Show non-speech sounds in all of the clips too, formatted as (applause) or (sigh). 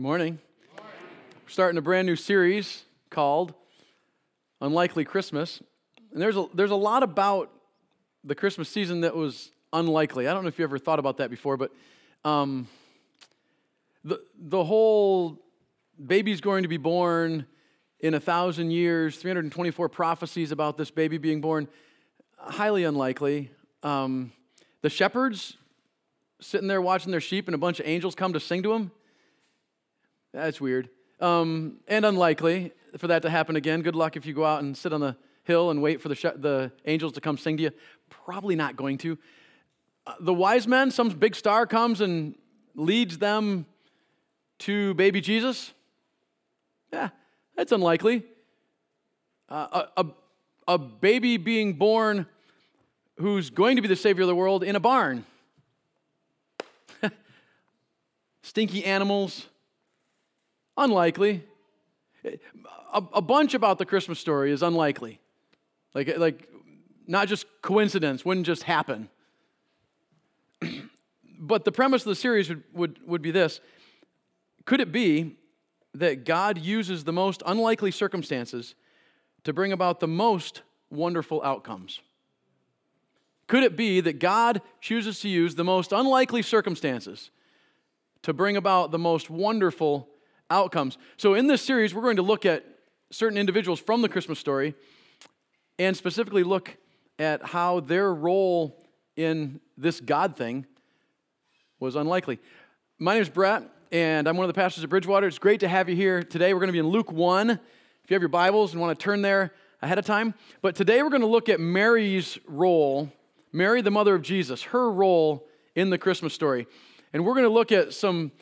Morning. We're starting a brand new series called Unlikely Christmas. And there's a, there's a lot about the Christmas season that was unlikely. I don't know if you ever thought about that before, but um, the, the whole baby's going to be born in a thousand years, 324 prophecies about this baby being born, highly unlikely. Um, the shepherds sitting there watching their sheep, and a bunch of angels come to sing to them that's weird. Um, and unlikely for that to happen again. Good luck if you go out and sit on the hill and wait for the, sh- the angels to come sing to you. Probably not going to. Uh, the wise men, some big star comes and leads them to baby Jesus. Yeah, that's unlikely. Uh, a, a, a baby being born who's going to be the Savior of the world in a barn. (laughs) Stinky animals, Unlikely. A, a bunch about the Christmas story is unlikely. Like, like not just coincidence, wouldn't just happen. (clears throat) but the premise of the series would, would, would be this Could it be that God uses the most unlikely circumstances to bring about the most wonderful outcomes? Could it be that God chooses to use the most unlikely circumstances to bring about the most wonderful outcomes. So, in this series, we're going to look at certain individuals from the Christmas story and specifically look at how their role in this God thing was unlikely. My name is Brett, and I'm one of the pastors at Bridgewater. It's great to have you here today. We're going to be in Luke 1. If you have your Bibles and want to turn there ahead of time. But today we're going to look at Mary's role, Mary, the mother of Jesus, her role in the Christmas story. And we're going to look at some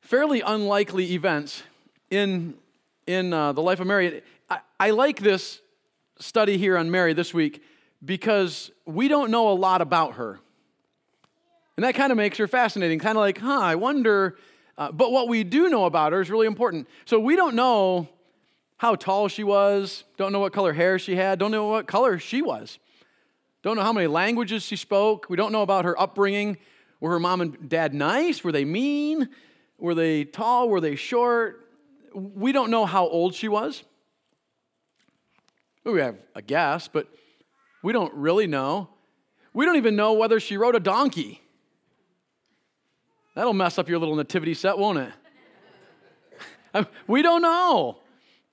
fairly unlikely events in, in uh, the life of Mary. I, I like this study here on Mary this week because we don't know a lot about her. And that kind of makes her fascinating, kind of like, huh, I wonder. Uh, but what we do know about her is really important. So we don't know how tall she was, don't know what color hair she had, don't know what color she was, don't know how many languages she spoke. We don't know about her upbringing. Were her mom and dad nice? Were they mean? Were they tall? Were they short? We don't know how old she was. We have a guess, but we don't really know. We don't even know whether she rode a donkey. That'll mess up your little nativity set, won't it? (laughs) we don't know.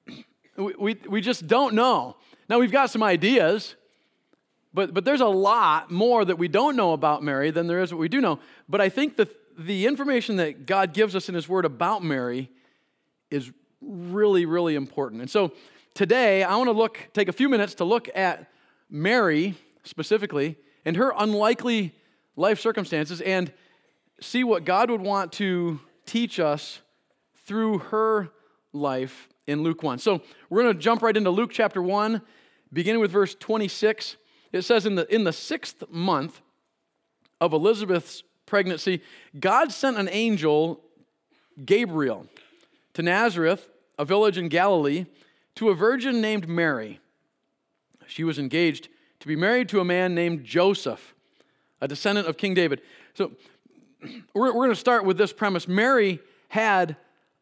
(clears throat) We, we, we just don't know. Now, we've got some ideas, but, but there's a lot more that we don't know about Mary than there is what we do know. But I think the, the information that God gives us in His Word about Mary is really, really important. And so today, I want to look, take a few minutes to look at Mary specifically and her unlikely life circumstances and see what God would want to teach us through her life in Luke 1. So we're going to jump right into Luke chapter 1, beginning with verse 26. It says, In the, in the sixth month of Elizabeth's pregnancy, God sent an angel, Gabriel, to Nazareth, a village in Galilee, to a virgin named Mary. She was engaged to be married to a man named Joseph, a descendant of King David. So we're, we're going to start with this premise Mary had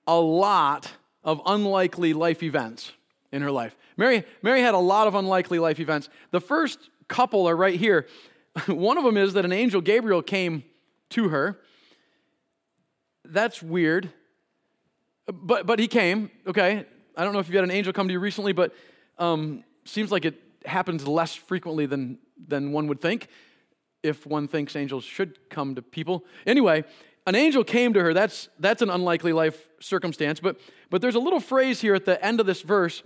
a lot of unlikely life events in her life. Mary, Mary had a lot of unlikely life events. The first couple are right here. (laughs) One of them is that an angel, Gabriel, came to her. That's weird. But, but he came, okay? I don't know if you've had an angel come to you recently, but um, seems like it happens less frequently than, than one would think if one thinks angels should come to people. Anyway, an angel came to her. That's, that's an unlikely life circumstance. But, but there's a little phrase here at the end of this verse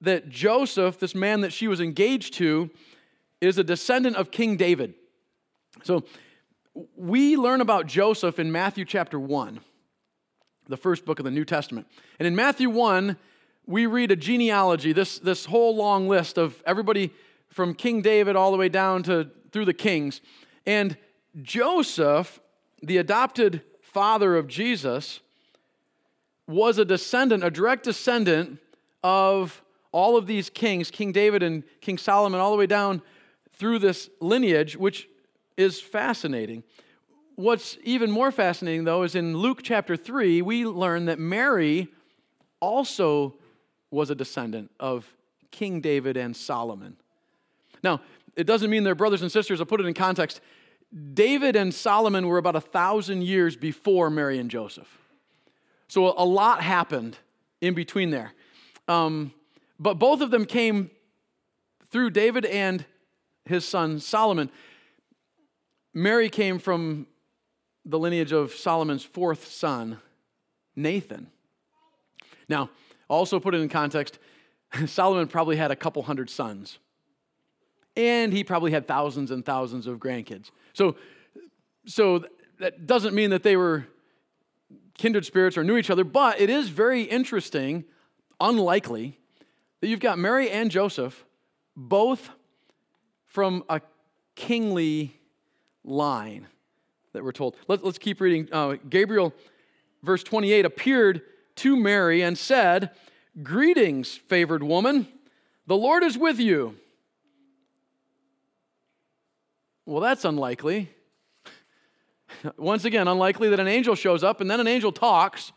that Joseph, this man that she was engaged to, is a descendant of King David. So we learn about Joseph in Matthew chapter 1, the first book of the New Testament. And in Matthew 1, we read a genealogy, this, this whole long list of everybody from King David all the way down to through the kings. And Joseph, the adopted father of Jesus, was a descendant, a direct descendant of all of these kings, King David and King Solomon, all the way down through this lineage, which is fascinating. what's even more fascinating, though, is in Luke chapter 3, we learn that Mary also was a descendant of King David and Solomon. Now, it doesn't mean they're brothers and sisters. I'll put it in context. David and Solomon were about a thousand years before Mary and Joseph. So a lot happened in between there. Um, but both of them came through David and his son Solomon. Mary came from the lineage of Solomon's fourth son, Nathan. Now, also put it in context, (laughs) Solomon probably had a couple hundred sons. And he probably had thousands and thousands of grandkids. So, so that doesn't mean that they were kindred spirits or knew each other, but it is very interesting, unlikely, that you've got Mary and Joseph both from a kingly line that we're told. Let, us keep reading. Uh, Gabriel, verse 28, appeared to Mary and said, Greetings, favored woman, the Lord is with you. Well, that's unlikely. (laughs) Once again, unlikely that an angel shows up and then an angel talks.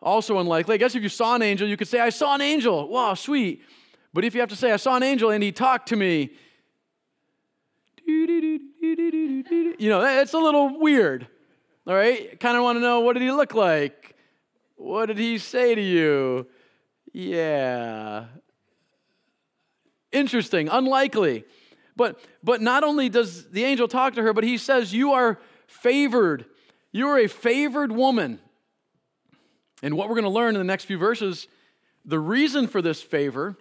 Also unlikely. I guess if you saw an angel, you could say, I saw an angel. Wow, sweet. But if you have to say, I saw an angel and he talked to me, you know, it's a little weird. All right? Kind of want to know what did he look like? What did he say to you? Yeah. Interesting, unlikely. But but not only does the angel talk to her, but he says, You are favored. You are a favored woman. And what we're going to learn in the next few verses, the reason for this favor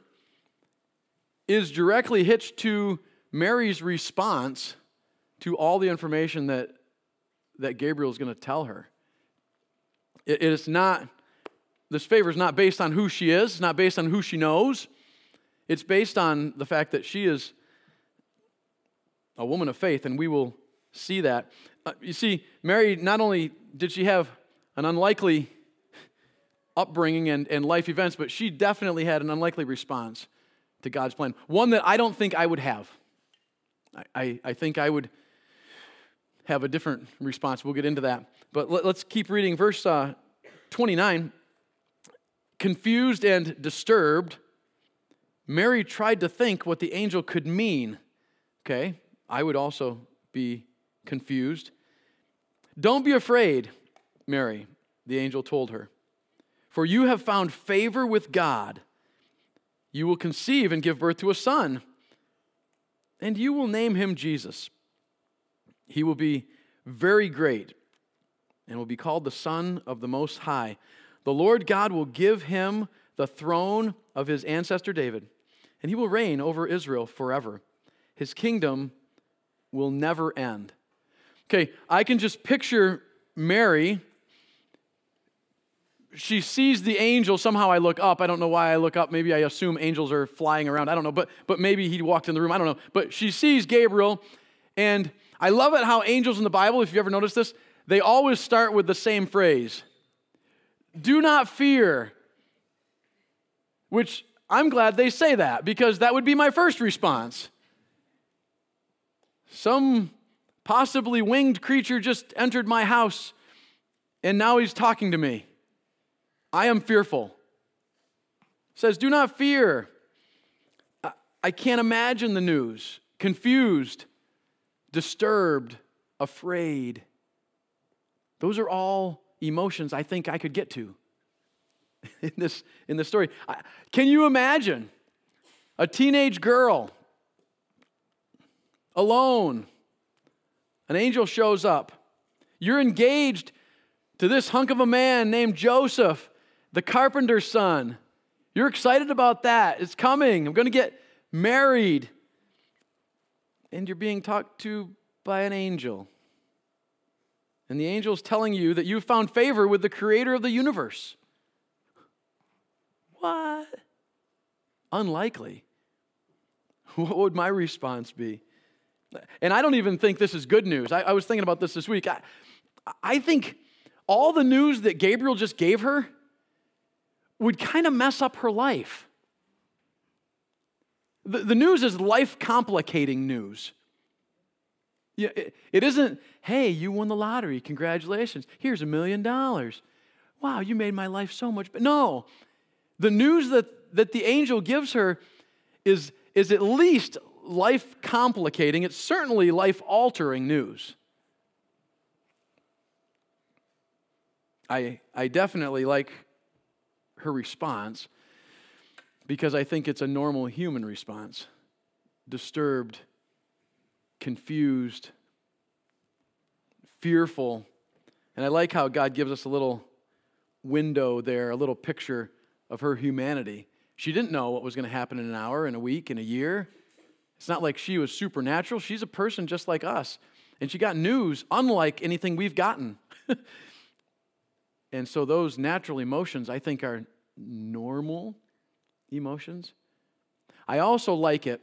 is directly hitched to Mary's response to all the information that, that Gabriel is going to tell her. It, it is not, this favor is not based on who she is, it's not based on who she knows. It's based on the fact that she is a woman of faith, and we will see that. Uh, you see, Mary, not only did she have an unlikely upbringing and, and life events, but she definitely had an unlikely response to God's plan. One that I don't think I would have. I, I, I think I would have a different response. We'll get into that. But let, us keep reading. Verse uh, 29 Confused and disturbed, Mary tried to think what the angel could mean. Okay, I would also be confused. Don't be afraid, Mary, the angel told her, for you have found favor with God. You will conceive and give birth to a son, and you will name him Jesus. He will be very great and will be called the Son of the Most High. The Lord God will give him the throne of his ancestor David, and he will reign over Israel forever. His kingdom will never end. Okay, I can just picture Mary. She sees the angel. Somehow I look up. I don't know why I look up. Maybe I assume angels are flying around. I don't know. But, but maybe he walked in the room. I don't know. But she sees Gabriel, and I love it how angels in the Bible, if you ever noticed this, they always start with the same phrase Do not fear. Which I'm glad they say that because that would be my first response. Some possibly winged creature just entered my house and now he's talking to me. I am fearful. Says, Do not fear. I can't imagine the news. Confused disturbed, afraid. Those are all emotions I think I could get to (laughs) in this, in this story. Can you imagine a teenage girl alone? An angel shows up. You're engaged to this hunk of a man named Joseph, the carpenter's son. You're excited about that. It's coming. I'm going to get married and you're being talked to by an angel. And the angel is telling you that you've found favor with the creator of the universe. What? Unlikely. (laughs) What would my response be? And I don't even think this is good news. I, I was thinking about this this week. I, I think all the news that Gabriel just gave her would kind of mess up her life. The, the news is life complicating news. It, it isn't, hey, you won the lottery. Congratulations. Here's a million dollars. Wow, you made my life so much better. No. The news that, that the angel gives her is, is at least life complicating, it's certainly life altering news. I, I definitely like her response because I think it's a normal human response disturbed, confused, fearful. And I like how God gives us a little window there, a little picture of her humanity. She didn't know what was going to happen in an hour, in a week, in a year. It's not like she was supernatural. She's a person just like us. And she got news unlike anything we've gotten. (laughs) and so those natural emotions, I think, are normal emotions. I also like it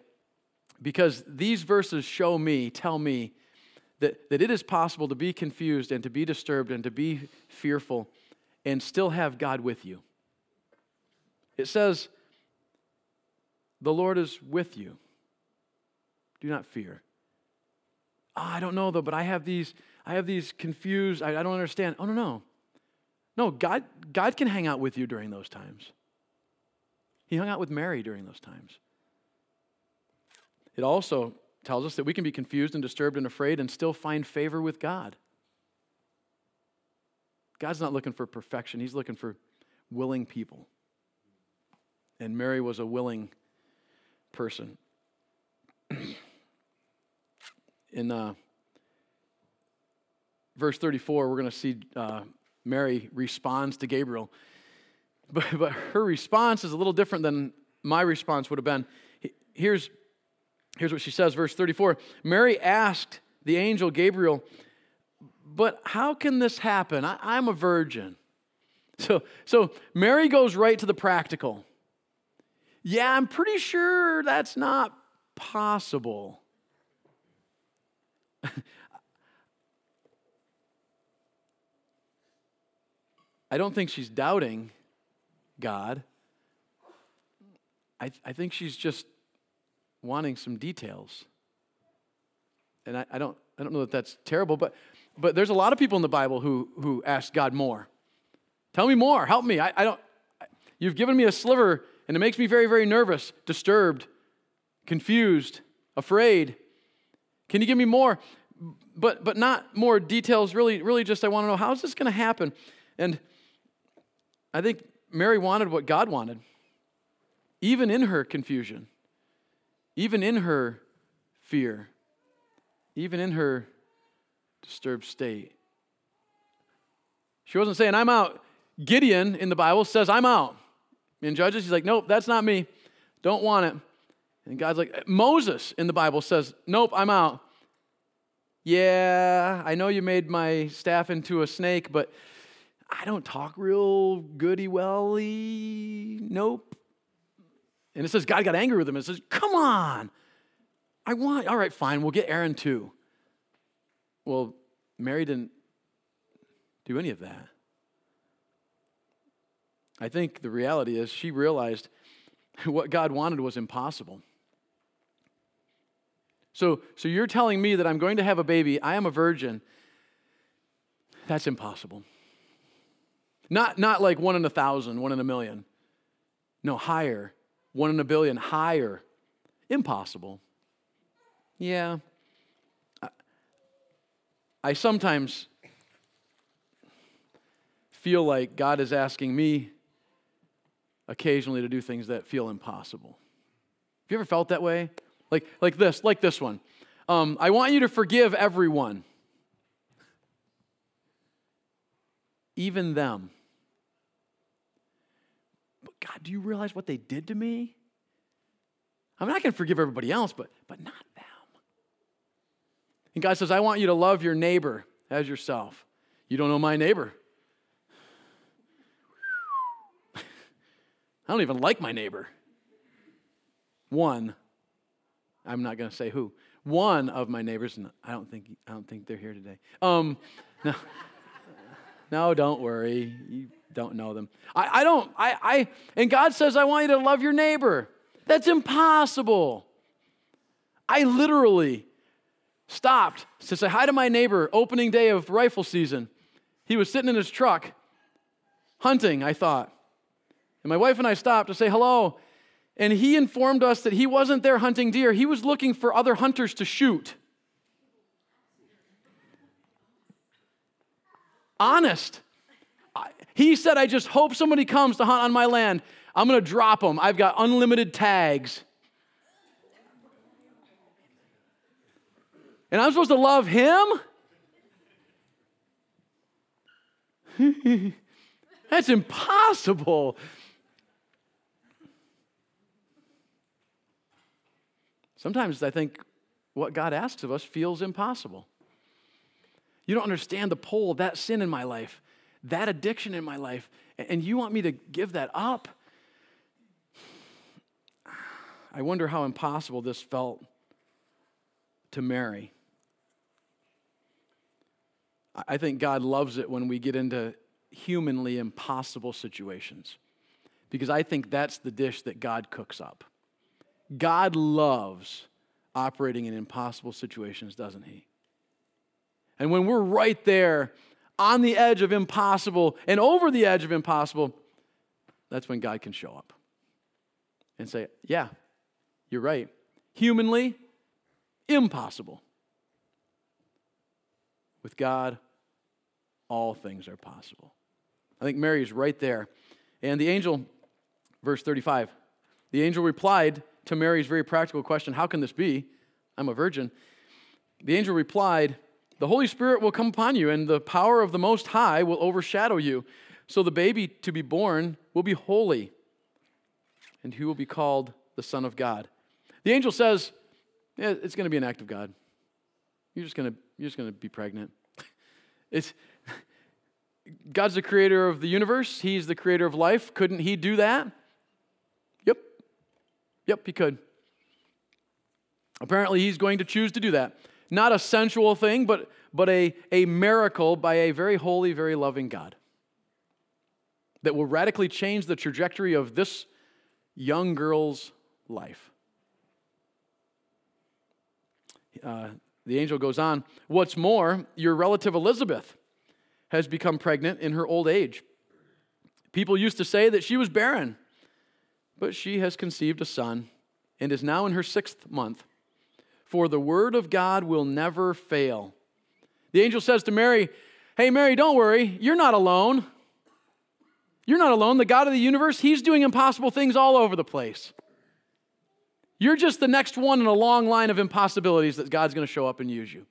because these verses show me, tell me, that, that it is possible to be confused and to be disturbed and to be fearful and still have God with you. It says, The Lord is with you. Do not fear. Oh, I don't know though, but I have these, I have these confused, I, I don't understand. Oh no, no. No, God, God can hang out with you during those times. He hung out with Mary during those times. It also tells us that we can be confused and disturbed and afraid and still find favor with God. God's not looking for perfection, He's looking for willing people. And Mary was a willing person. (clears throat) In uh, verse 34, we're going to see uh, Mary responds to Gabriel. But, (laughs) but her response is a little different than my response would have been. Here's, here's what she says, verse 34 Mary asked the angel Gabriel, But how can this happen? I, I'm a virgin. (laughs) So, so Mary goes right to the practical. Yeah, I'm pretty sure that's not possible. (laughs) I don't think she's doubting God. I, I think she's just wanting some details. And I, I, don't, I don't know that that's terrible, but, but there's a lot of people in the Bible who, who ask God more. Tell me more. Help me. I, I don't, you've given me a sliver, and it makes me very, very nervous, disturbed, confused, afraid. Can you give me more? But, but not more details, really, really just I want to know how is this going to happen? And I think Mary wanted what God wanted, even in her confusion, even in her fear, even in her disturbed state. She wasn't saying, I'm out. Gideon in the Bible says, I'm out. In Judges, he's like, Nope, that's not me. Don't want it. And God's like, Moses in the Bible says, Nope, I'm out. Yeah, I know you made my staff into a snake, but I don't talk real goody welly. Nope. And it says God got angry with him and says, Come on. I want, all right, fine, we'll get Aaron too. Well, Mary didn't do any of that. I think the reality is she realized (laughs) what God wanted was impossible. So, so you're telling me that I'm going to have a baby, I am a virgin. That's impossible. Not, not like one in a thousand, one in a million. No, higher. One in a billion, higher. Impossible. Yeah. I, I sometimes feel like God is asking me occasionally to do things that feel impossible. Have you ever felt that way? Like, like this, like this one. Um, I want you to forgive everyone, even them. God, do you realize what they did to me? I mean, I can forgive everybody else, but, but not them. And God says, I want you to love your neighbor as yourself. You don't know my neighbor. (laughs) I don't even like my neighbor. One, I'm not going to say who. One of my neighbors, and I don't think I don't think they're here today. Um, (laughs) no, no, don't worry. You don't know them. I, I don't, I, I, and God says, I want you to love your neighbor. That's impossible. I literally stopped to say hi to my neighbor, opening day of rifle season. He was sitting in his truck, hunting, I thought. And my wife and I stopped to say hello. And he informed us that he wasn't there hunting deer, he was looking for other hunters to shoot. Honest. He said, I just hope somebody comes to hunt on my land. I'm going to drop them. I've got unlimited tags. And I'm supposed to love him? (laughs) That's impossible. Sometimes I think what God asks of us feels impossible. You don't understand the pull of that sin in my life, that addiction in my life, and you want me to give that up? I wonder how impossible this felt to Mary. I think God loves it when we get into humanly impossible situations because I think that's the dish that God cooks up. God loves operating in impossible situations, doesn't He? And when we're right there on the edge of impossible and over the edge of impossible, that's when God can show up and say, Yeah, you're right. Humanly, impossible. With God, all things are possible. I think Mary is right there. And the angel, verse 35, the angel replied to Mary's very practical question How can this be? I'm a virgin. The angel replied, The Holy Spirit will come upon you, and the power of the Most High will overshadow you. So the baby to be born will be holy, and he will be called the Son of God. The angel says, yeah, It's going to be an act of God. You're just going to, you're just going to be pregnant. (laughs) It's, (laughs) God's the creator of the universe, He's the creator of life. Couldn't He do that? Yep. Yep, He could. Apparently, He's going to choose to do that. Not a sensual thing, but, but a, a miracle by a very holy, very loving God that will radically change the trajectory of this young girl's life. Uh, the angel goes on, What's more, your relative Elizabeth has become pregnant in her old age. People used to say that she was barren, but she has conceived a son and is now in her sixth month. For the word of God will never fail. The angel says to Mary, Hey, Mary, don't worry. You're not alone. You're not alone. The God of the universe, He's doing impossible things all over the place. You're just the next one in a long line of impossibilities that God's going to show up and use you.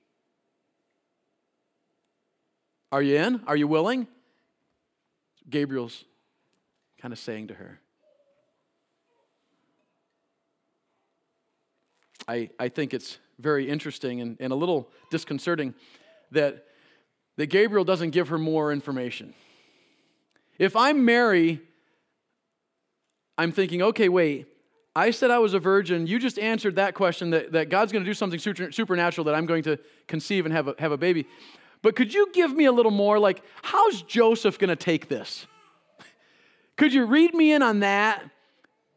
Are you in? Are you willing? Gabriel's kind of saying to her. I, I think it's very interesting and, and a little disconcerting that, that Gabriel doesn't give her more information. If I'm Mary, I'm thinking, okay, wait, I said I was a virgin. You just answered that question that, that God's going to do something super, supernatural that I'm going to conceive and have a, have a baby. But could you give me a little more? Like, how's Joseph going to take this? Could you read me in on that?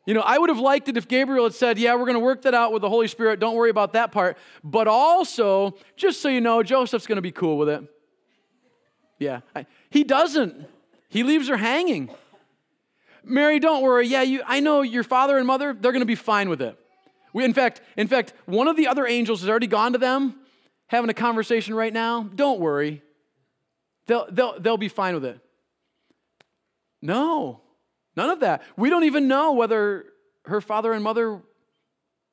You know, I would have liked it if Gabriel had said, Yeah, we're going to work that out with the Holy Spirit. Don't worry about that part. But also, just so you know, Joseph's going to be cool with it. Yeah. I, he doesn't. He leaves her hanging. Mary, don't worry. Yeah, you, I know your father and mother, they're going to be fine with it. We, in fact, in fact, one of the other angels has already gone to them having a conversation right now, don't worry. They'll, they'll, they'll be fine with it. No, none of that. We don't even know whether her father and mother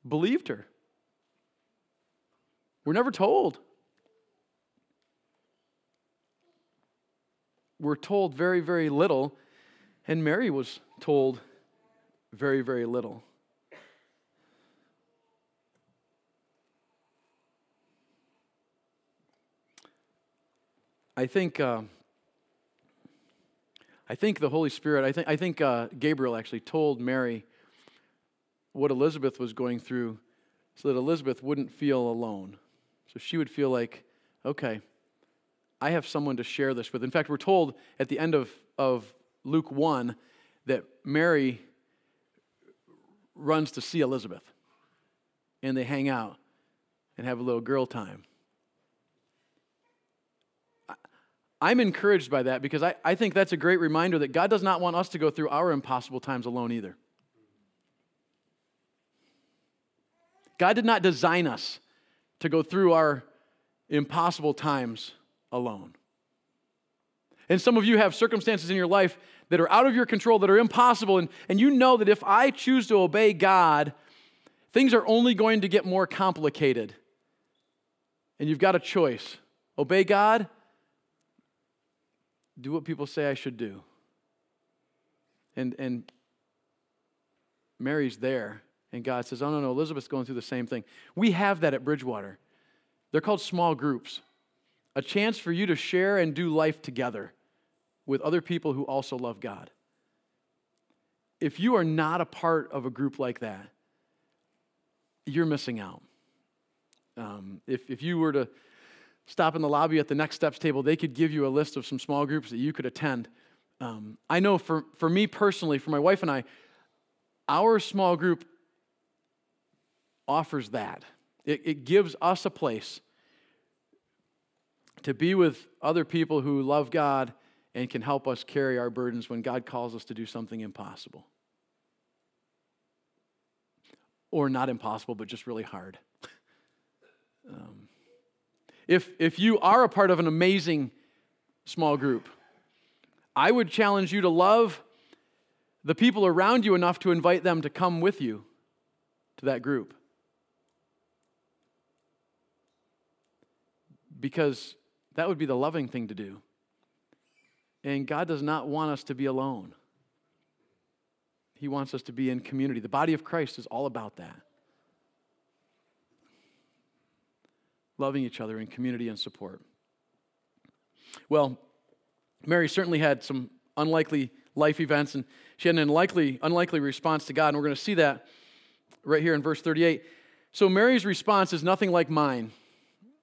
believed her. We're never told. We're told very, very little, and Mary was told very, very little. I think, uh, I think the Holy Spirit, I think, I think uh, Gabriel actually told Mary what Elizabeth was going through so that Elizabeth wouldn't feel alone. So she would feel like, okay, I have someone to share this with. In fact, we're told at the end of, of Luke 1 that Mary runs to see Elizabeth and they hang out and have a little girl time I'm encouraged by that because I, I think that's a great reminder that God does not want us to go through our impossible times alone either. God did not design us to go through our impossible times alone. And some of you have circumstances in your life that are out of your control, that are impossible, and, and you know that if I choose to obey God, things are only going to get more complicated. And you've got a choice obey God, do what people say I should do. And, and Mary's there, and God says, Oh, no, no, Elizabeth's going through the same thing. We have that at Bridgewater. They're called small groups, a chance for you to share and do life together with other people who also love God. If you are not a part of a group like that, you're missing out. Um, if, if you were to stop in the lobby at the Next Steps table, they could give you a list of some small groups that you could attend. Um, I know for, for me personally, for my wife and I, our small group offers that. It, it gives us a place to be with other people who love God and can help us carry our burdens when God calls us to do something impossible. Or not impossible, but just really hard. (laughs) um, if, if you are a part of an amazing small group, I would challenge you to love the people around you enough to invite them to come with you to that group. Because that would be the loving thing to do. And God does not want us to be alone. He wants us to be in community. The body of Christ is all about that. Loving each other in community and support. Well, Mary certainly had some unlikely life events, and she had an unlikely, unlikely response to God, and we're going to see that right here in verse 38. So Mary's response is nothing like mine.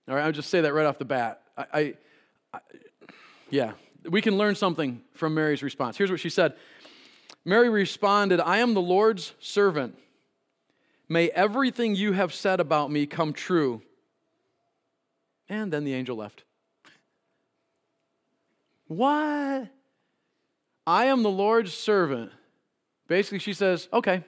All right, I'll just say that right off the bat. I, I, I yeah, we can learn something from Mary's response. Here's what she said Mary responded, I am the Lord's servant. May everything you have said about me come true. And then the angel left. What? I am the Lord's servant. Basically, she says, okay.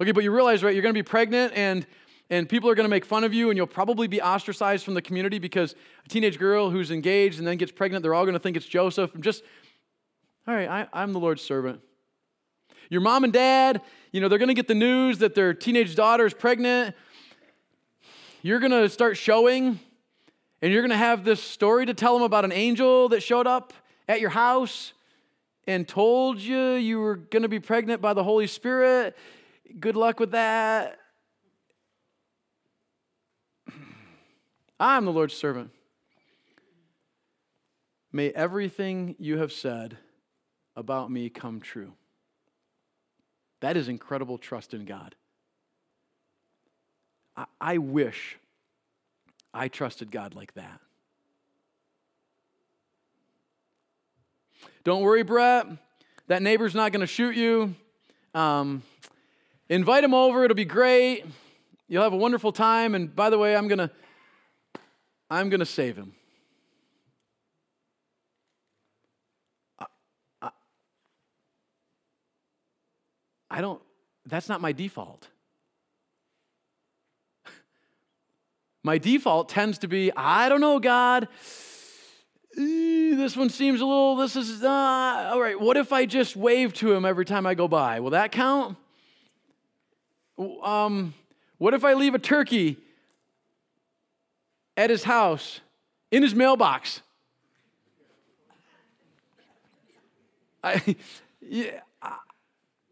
Okay, but you realize, right, you're going to be pregnant and and people are going to make fun of you, and you'll probably be ostracized from the community because a teenage girl who's engaged and then gets pregnant, they're all going to think it's Joseph. I'm just, all right, I, I'm the Lord's servant. Your mom and dad, you know, they're going to get the news that their teenage daughter is pregnant. You're going to start showing, and you're going to have this story to tell them about an angel that showed up at your house and told you you were going to be pregnant by the Holy Spirit. Good luck with that. I'm the Lord's servant. May everything you have said about me come true. That is incredible trust in God. I, wish I trusted God like that. Don't worry, Brett. That neighbor's not going to shoot you. Um, invite him over. It'll be great. You'll have a wonderful time. And by the way, I'm going to I'm going to save him. I, I, I don't, that's not my default. My default tends to be, I don't know, God. This one seems a little, this is, uh, all right, what if I just wave to him every time I go by? Will that count? Um, what if I leave a turkey at his house in his mailbox. I, (laughs) yeah, I,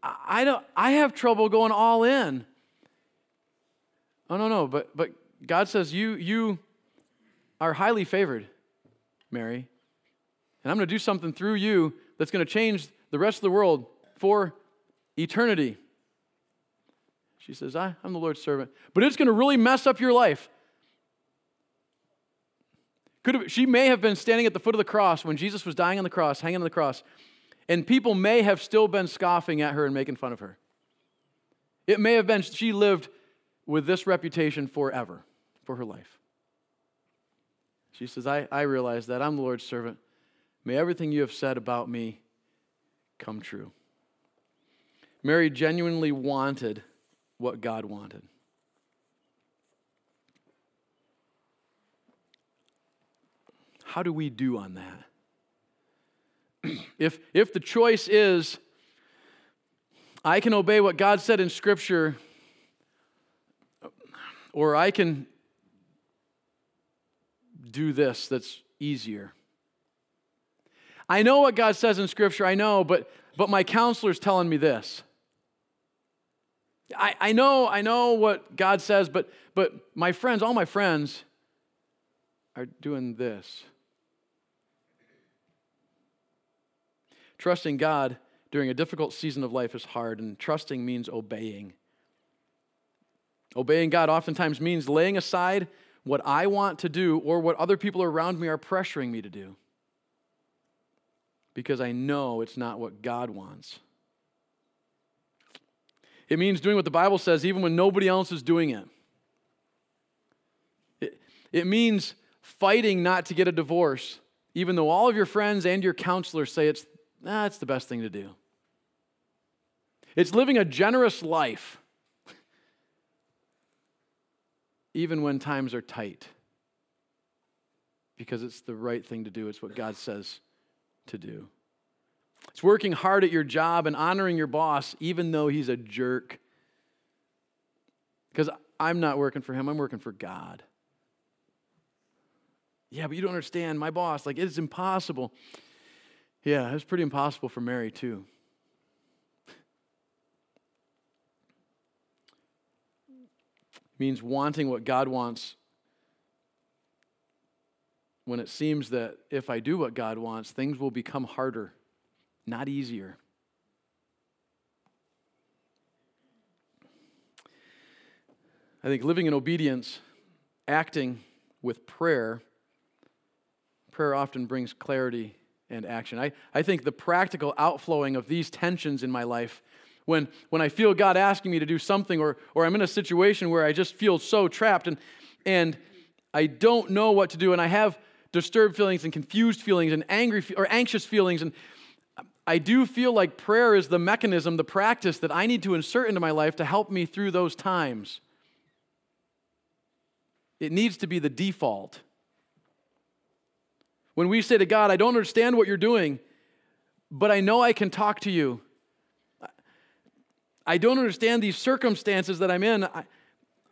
I, don't, I have trouble going all in. Oh, no, no, but, but God says, you, you are highly favored, Mary. And I'm going to do something through you that's going to change the rest of the world for eternity. She says, I, I'm the Lord's servant. But it's going to really mess up your life. Could have, she may have been standing at the foot of the cross when Jesus was dying on the cross, hanging on the cross, and people may have still been scoffing at her and making fun of her. It may have been she lived with this reputation forever for her life. She says, I, I realize that. I'm the Lord's servant. May everything you have said about me come true. Mary genuinely wanted what God wanted. How do we do on that? (clears throat) if, if the choice is, I can obey what God said in Scripture, or I can do this that's easier. I know what God says in Scripture, I know, but, but my counselor's telling me this. I, I know, I know what God says, but, but my friends, all my friends, are doing this. Trusting God during a difficult season of life is hard, and trusting means obeying. Obeying God oftentimes means laying aside what I want to do or what other people around me are pressuring me to do because I know it's not what God wants. It means doing what the Bible says even when nobody else is doing it. It, it means fighting not to get a divorce, even though all of your friends and your counselors say it's that's the best thing to do. It's living a generous life, even when times are tight, because it's the right thing to do. It's what God says to do. It's working hard at your job and honoring your boss, even though he's a jerk. Because I'm not working for him, I'm working for God. Yeah, but you don't understand. My boss, like, it's impossible. Yeah, it was pretty impossible for Mary, too. Means wanting what God wants when it seems that if I do what God wants, things will become harder, not easier. I think living in obedience, acting with prayer, prayer often brings clarity and action. I, I think the practical outflowing of these tensions in my life, when, when I feel God asking me to do something, or, or I'm in a situation where I just feel so trapped and, and I don't know what to do, and I have disturbed feelings and confused feelings and angry or anxious feelings, and I do feel like prayer is the mechanism, the practice that I need to insert into my life to help me through those times. It needs to be the default. When we say to God, I don't understand what you're doing, but I know I can talk to you. I don't understand these circumstances that I'm in. I,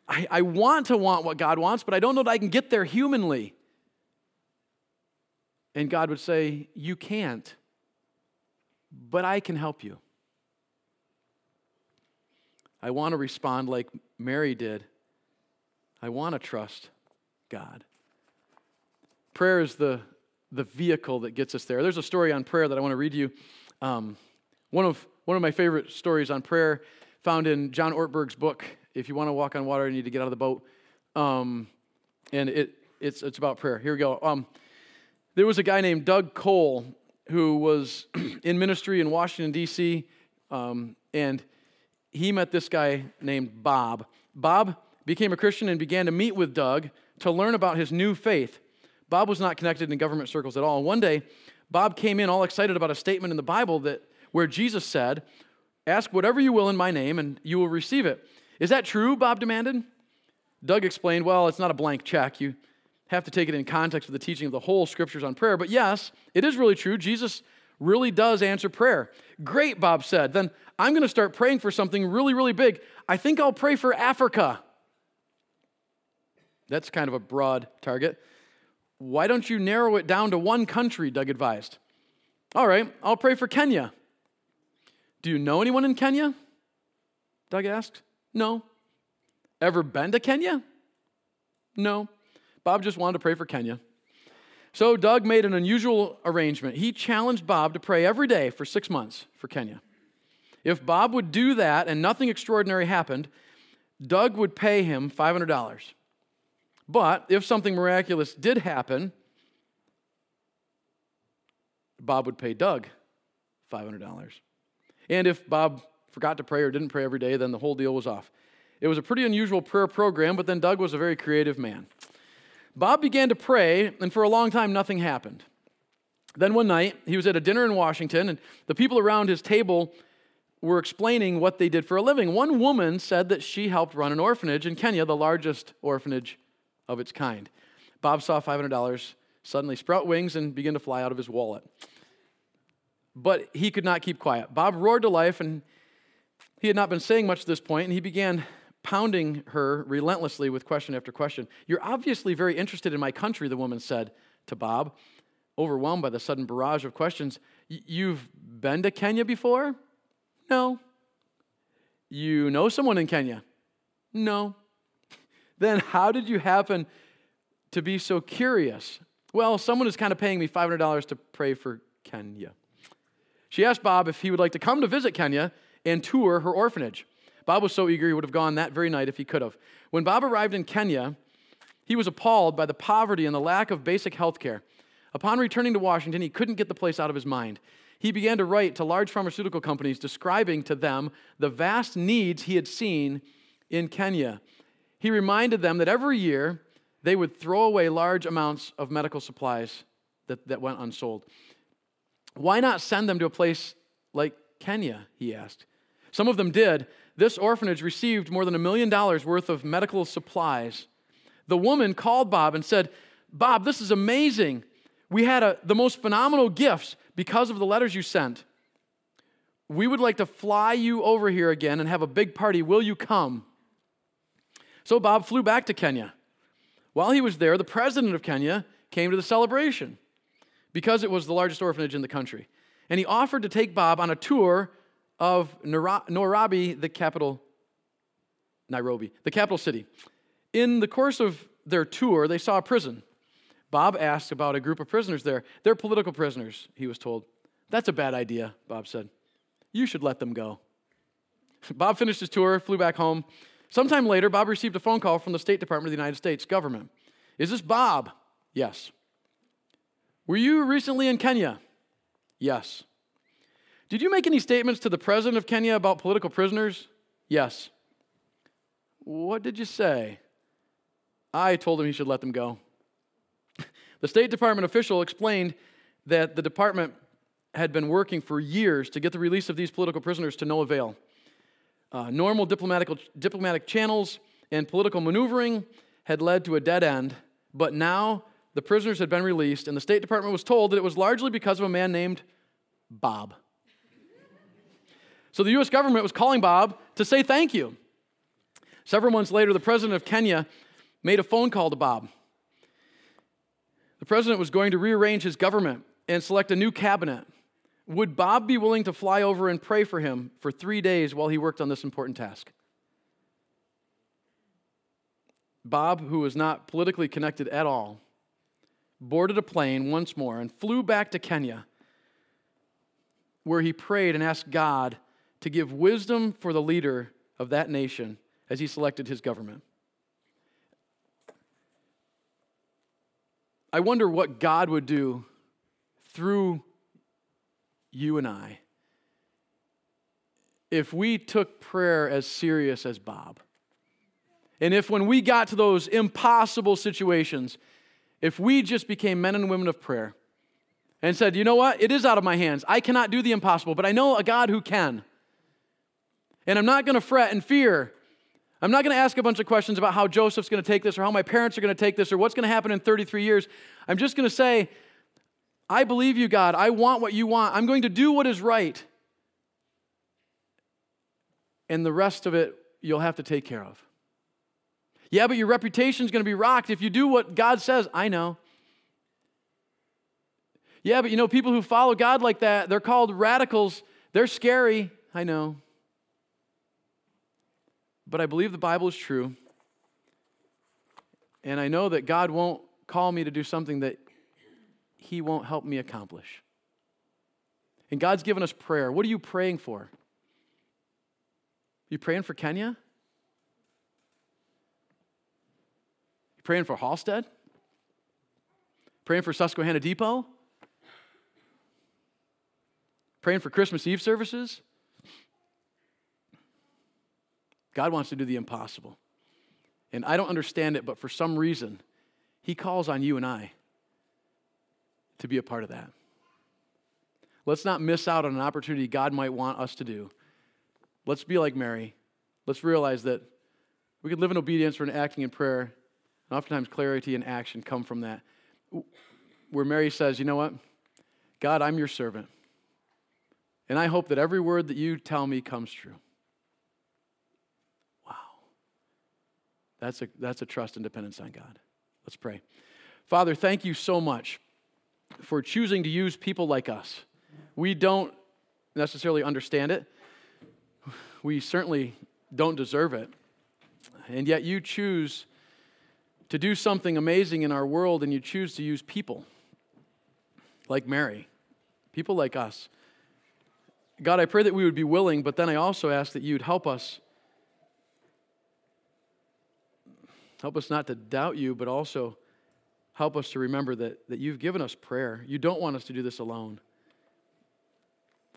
I, I, want to want what God wants, but I don't know that I can get there humanly. And God would say, You can't, but I can help you. I want to respond like Mary did. I want to trust God. Prayer is the the vehicle that gets us there. There's a story on prayer that I want to read you. Um, one, of, one of my favorite stories on prayer found in John Ortberg's book. If you want to walk on water, you need to get out of the boat. Um, and it, it's, it's about prayer. Here we go. Um, there was a guy named Doug Coe who was (clears throat) in ministry in Washington, D.C., um, and he met this guy named Bob. Bob became a Christian and began to meet with Doug to learn about his new faith. Bob was not connected in government circles at all. And one day, Bob came in all excited about a statement in the Bible that where Jesus said, "Ask whatever you will in my name and you will receive it." Is that true? Bob demanded. Doug explained, "Well, it's not a blank check. You have to take it in context with the teaching of the whole scriptures on prayer. But yes, it is really true. Jesus really does answer prayer. Great, Bob said. Then I'm going to start praying for something really, really big. I think I'll pray for Africa. That's kind of a broad target. Why don't you narrow it down to one country? Doug advised. All right, I'll pray for Kenya. Do you know anyone in Kenya? Doug asked. No. Ever been to Kenya? No. Bob just wanted to pray for Kenya. So Doug made an unusual arrangement. He challenged Bob to pray every day for six months for Kenya. If Bob would do that and nothing extraordinary happened, Doug would pay him $500. But if something miraculous did happen, Bob would pay Doug $500. And if Bob forgot to pray or didn't pray every day, then the whole deal was off. It was a pretty unusual prayer program, but then Doug was a very creative man. Bob began to pray, and for a long time, nothing happened. Then one night, he was at a dinner in Washington, and the people around his table were explaining what they did for a living. One woman said that she helped run an orphanage in Kenya, the largest orphanage of its kind. Bob saw $500 suddenly sprout wings and begin to fly out of his wallet. But he could not keep quiet. Bob roared to life, and he had not been saying much at this point, and he began pounding her relentlessly with question after question. You're obviously very interested in my country, the woman said to Bob, overwhelmed by the sudden barrage of questions. You've been to Kenya before? No. You know someone in Kenya? No. (laughs) Then how did you happen to be so curious? Well, someone is kind of paying me $500 to pray for Kenya. She asked Bob if he would like to come to visit Kenya and tour her orphanage. Bob was so eager he would have gone that very night if he could have. When Bob arrived in Kenya, he was appalled by the poverty and the lack of basic health care. Upon returning to Washington, he couldn't get the place out of his mind. He began to write to large pharmaceutical companies describing to them the vast needs he had seen in Kenya. He reminded them that every year they would throw away large amounts of medical supplies that, that went unsold. Why not send them to a place like Kenya? He asked. Some of them did, this orphanage received more than a million dollars worth of medical supplies. The woman called Bob and said, Bob, this is amazing. We had a, the most phenomenal gifts because of the letters you sent. We would like to fly you over here again and have a big party. Will you come? So Bob flew back to Kenya. While he was there, the president of Kenya came to the celebration because it was the largest orphanage in the country. And he offered to take Bob on a tour of Nairobi, the capital, Nairobi, the capital city. In the course of their tour, they saw a prison. Bob asked about a group of prisoners there. They're political prisoners, he was told. That's a bad idea, Bob said. You should let them go. (laughs) Bob finished his tour, flew back home. Sometime later, Bob received a phone call from the State Department of the United States government. Is this Bob? Yes. Were you recently in Kenya? Yes. Did you make any statements to the president of Kenya about political prisoners? Yes. What did you say? I told him he should let them go. (laughs) The State Department official explained that the department had been working for years to get the release of these political prisoners to no avail. Uh, normal diplomatic, diplomatic channels and political maneuvering had led to a dead end, but now the prisoners had been released, and the State Department was told that it was largely because of a man named Bob. So the US government was calling Bob to say thank you. Several months later, the president of Kenya made a phone call to Bob. The president was going to rearrange his government and select a new cabinet. Would Bob be willing to fly over and pray for him for three days while he worked on this important task? Bob, who was not politically connected at all, boarded a plane once more and flew back to Kenya, where he prayed and asked God to give wisdom for the leader of that nation as he selected his government. I wonder what God would do through you and I if we took prayer as serious as Bob. And if when we got to those impossible situations, if we just became men and women of prayer and said, you know what, it is out of my hands. I cannot do the impossible, but I know a God who can. And I'm not going to fret and fear. I'm not going to ask a bunch of questions about how Joseph's going to take this or how my parents are going to take this or what's going to happen in 33 years. I'm just going to say, I believe you, God. I want what you want. I'm going to do what is right. And the rest of it, you'll have to take care of. Yeah, but your reputation is going to be rocked if you do what God says. I know. Yeah, but you know, people who follow God like that, they're called radicals. They're scary. I know. But I believe the Bible is true. And I know that God won't call me to do something that He won't help me accomplish. And God's given us prayer. What are you praying for? You praying for Kenya? Praying for Hallstead? Praying for Susquehanna Depot? Praying for Christmas Eve services? God wants to do the impossible. And I don't understand it, but for some reason, He calls on you and I to be a part of that. Let's not miss out on an opportunity God might want us to do. Let's be like Mary. Let's realize that we could live in obedience in acting in prayer. And oftentimes, clarity and action come from that. Where Mary says, You know what? God, I'm your servant. And I hope that every word that you tell me comes true. Wow. That's a, that's a trust and dependence on God. Let's pray. Father, thank you so much for choosing to use people like us. We don't necessarily understand it, we certainly don't deserve it. And yet you choose to do something amazing in our world, and you choose to use people like Mary, people like us. God, I pray that we would be willing, but then I also ask that you'd help us. Help us not to doubt you, but also help us to remember that, that you've given us prayer. You don't want us to do this alone.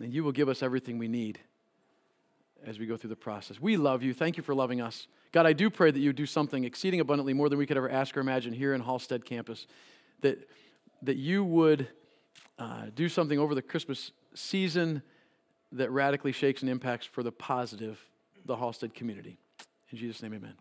And you will give us everything we need as we go through the process. We love you. Thank you for loving us. God, I do pray that you do something exceeding abundantly more than we could ever ask or imagine here in Hallstead campus. That, that you would uh, do something over the Christmas season that radically shakes and impacts for the positive the Hallstead community. In Jesus' name, amen.